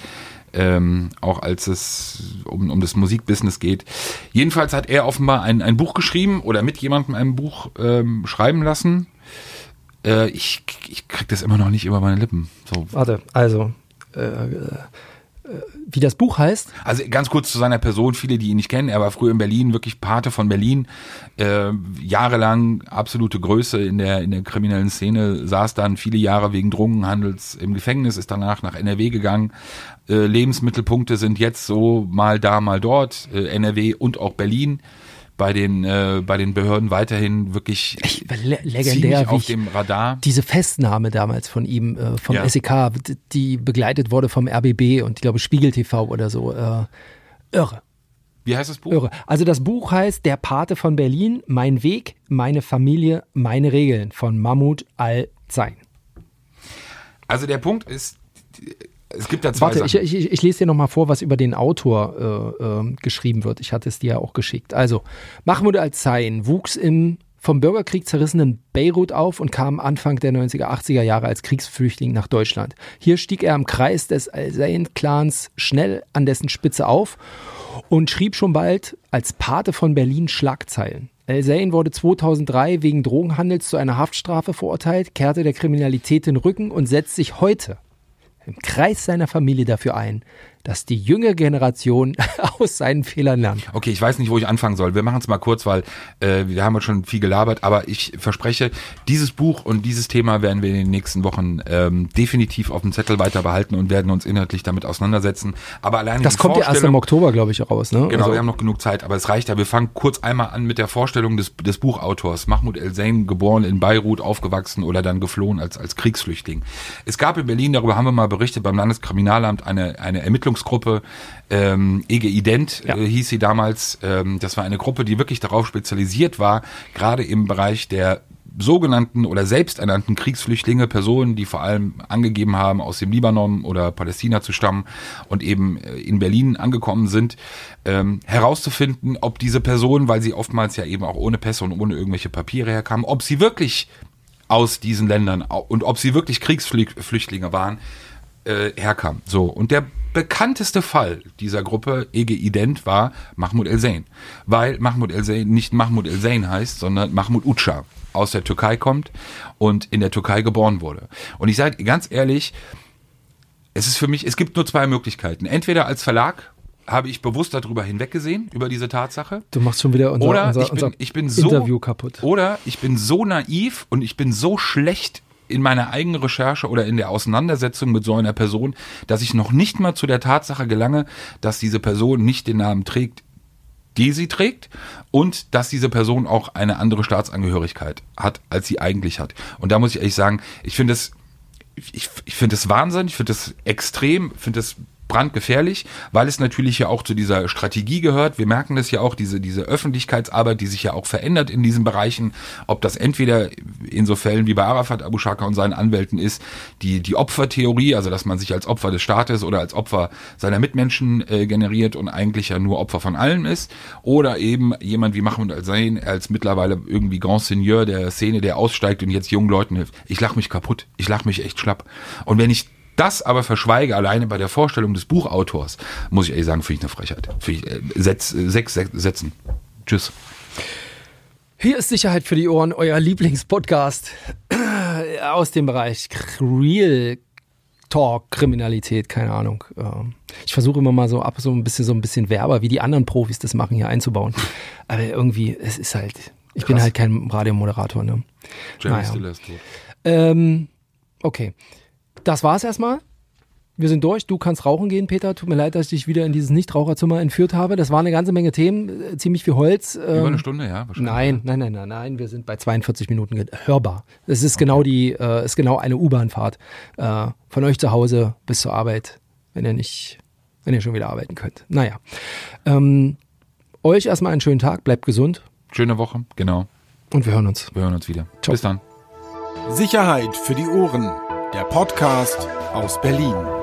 Ähm, auch als es um, um das Musikbusiness geht. Jedenfalls hat er offenbar ein, ein Buch geschrieben oder mit jemandem ein Buch ähm, schreiben lassen. Äh, ich, ich krieg das immer noch nicht über meine Lippen. So, Warte, also, äh, äh, wie das Buch heißt? Also ganz kurz zu seiner Person, viele, die ihn nicht kennen, er war früher in Berlin, wirklich Pate von Berlin, äh, jahrelang absolute Größe in der, in der kriminellen Szene, saß dann viele Jahre wegen Drogenhandels im Gefängnis, ist danach nach NRW gegangen. Äh, Lebensmittelpunkte sind jetzt so mal da, mal dort, äh, NRW und auch Berlin. Bei den, äh, bei den Behörden weiterhin wirklich Ich, le legendär, auf dem Radar. diese Festnahme damals von ihm, äh, vom Ja. SEK, die begleitet wurde vom RBB und ich glaube Spiegel TV oder so. Äh, irre, Wie heißt das Buch? irre. Also das Buch heißt Der Pate von Berlin, Mein Weg, meine Familie, meine Regeln von Mahmoud Al-Zain. Also der Punkt ist, es gibt da zwei Warte, Sachen. ich, ich, ich lese dir nochmal vor, was über den Autor äh, ähm, geschrieben wird. Ich hatte es dir ja auch geschickt. Also, Mahmoud al-Zain wuchs im vom Bürgerkrieg zerrissenen Beirut auf und kam Anfang der 90er, 80er Jahre als Kriegsflüchtling nach Deutschland. Hier stieg er im Kreis des Al-Zain-Clans schnell an dessen Spitze auf und schrieb schon bald als Pate von Berlin Schlagzeilen. El Zain wurde 2003 wegen Drogenhandels zu einer Haftstrafe verurteilt, kehrte der Kriminalität den Rücken und setzt sich heute im Kreis seiner Familie dafür ein, dass die junge Generation aus seinen Fehlern lernt. Okay, ich weiß nicht, wo ich anfangen soll. Wir machen es mal kurz, weil äh, wir haben uns schon viel gelabert, aber ich verspreche, dieses Buch und dieses Thema werden wir in den nächsten Wochen ähm, definitiv auf dem Zettel weiter behalten und werden uns inhaltlich damit auseinandersetzen. Aber allein Das kommt ja erst im Oktober, glaube ich, raus, ne? Genau, also, wir haben noch genug Zeit, aber es reicht ja. Wir fangen kurz einmal an mit der Vorstellung des, des Buchautors. Mahmoud El Zain, geboren in Beirut, aufgewachsen oder dann geflohen als, als Kriegsflüchtling. Es gab in Berlin, darüber haben wir mal berichtet, beim Landeskriminalamt eine, eine Ermittlungs Ermittlungsgruppe, ähm, EGE Ident ja. äh, hieß sie damals. Ähm, das war eine Gruppe, die wirklich darauf spezialisiert war, gerade im Bereich der sogenannten oder selbsternannten Kriegsflüchtlinge, Personen, die vor allem angegeben haben, aus dem Libanon oder Palästina zu stammen und eben äh, in Berlin angekommen sind, ähm, herauszufinden, ob diese Personen, weil sie oftmals ja eben auch ohne Pässe und ohne irgendwelche Papiere herkamen, ob sie wirklich aus diesen Ländern und ob sie wirklich Kriegsflüchtlinge waren, äh, herkam. So, und der bekannteste Fall dieser Gruppe EG Ident war Mahmoud El Zain, weil Mahmoud El Zain nicht Mahmoud El Zain heißt, sondern Mahmoud Uca aus der Türkei kommt und in der Türkei geboren wurde. Und ich sage ganz ehrlich, es ist für mich, es gibt nur zwei Möglichkeiten. Entweder als Verlag habe ich bewusst darüber hinweggesehen, über diese Tatsache. Du machst schon wieder unser, oder unser, ich bin, ich bin so, Interview kaputt. Oder ich bin so naiv und ich bin so schlecht in meiner eigenen Recherche oder in der Auseinandersetzung mit so einer Person, dass ich noch nicht mal zu der Tatsache gelange, dass diese Person nicht den Namen trägt, die sie trägt und dass diese Person auch eine andere Staatsangehörigkeit hat, als sie eigentlich hat. Und da muss ich ehrlich sagen, ich finde es ich, ich finde es Wahnsinn, ich finde es extrem, finde es brandgefährlich, weil es natürlich ja auch zu dieser Strategie gehört. Wir merken das ja auch, diese, diese Öffentlichkeitsarbeit, die sich ja auch verändert in diesen Bereichen, ob das entweder in so Fällen wie bei Arafat Abu Shaka und seinen Anwälten ist, die, die Opfertheorie, also dass man sich als Opfer des Staates oder als Opfer seiner Mitmenschen äh, generiert und eigentlich ja nur Opfer von allem ist, oder eben jemand wie Mahmoud Al-Zain als mittlerweile irgendwie Grand Seigneur der Szene, der aussteigt und jetzt jungen Leuten hilft. Ich lach mich kaputt, ich lach mich echt schlapp. Und wenn ich das aber verschweige, alleine bei der Vorstellung des Buchautors, muss ich ehrlich sagen, finde ich eine Frechheit. Ich, äh, Setz, äh, sechs, sechs Sätzen. Tschüss. Hier ist Sicherheit für die Ohren, euer Lieblingspodcast aus dem Bereich Real Talk, Kriminalität, keine Ahnung. Ähm, ich versuche immer mal so ab, so ein bisschen so ein bisschen Werber, wie die anderen Profis das machen, hier einzubauen. Aber irgendwie, es ist halt, ich Krass. bin halt kein Radiomoderator, ne? Jerry naja. Ähm, okay das war's erstmal. Wir sind durch. Du kannst rauchen gehen, Peter. Tut mir leid, dass ich dich wieder in dieses Nichtraucherzimmer entführt habe. Das war eine ganze Menge Themen, äh, ziemlich viel Holz. Über eine ähm, Stunde, ja. Nein, nein, nein, nein, nein. Wir sind bei 42 Minuten hörbar. Es ist okay. genau die, äh, ist genau eine U-Bahn-Fahrt äh, von euch zu Hause bis zur Arbeit, wenn ihr nicht, wenn ihr schon wieder arbeiten könnt. Naja, ähm, euch erstmal einen schönen Tag. Bleibt gesund. Schöne Woche, genau. Und wir hören uns. Wir hören uns wieder. Ciao. Bis dann. Sicherheit für die Ohren der Podcast aus Berlin.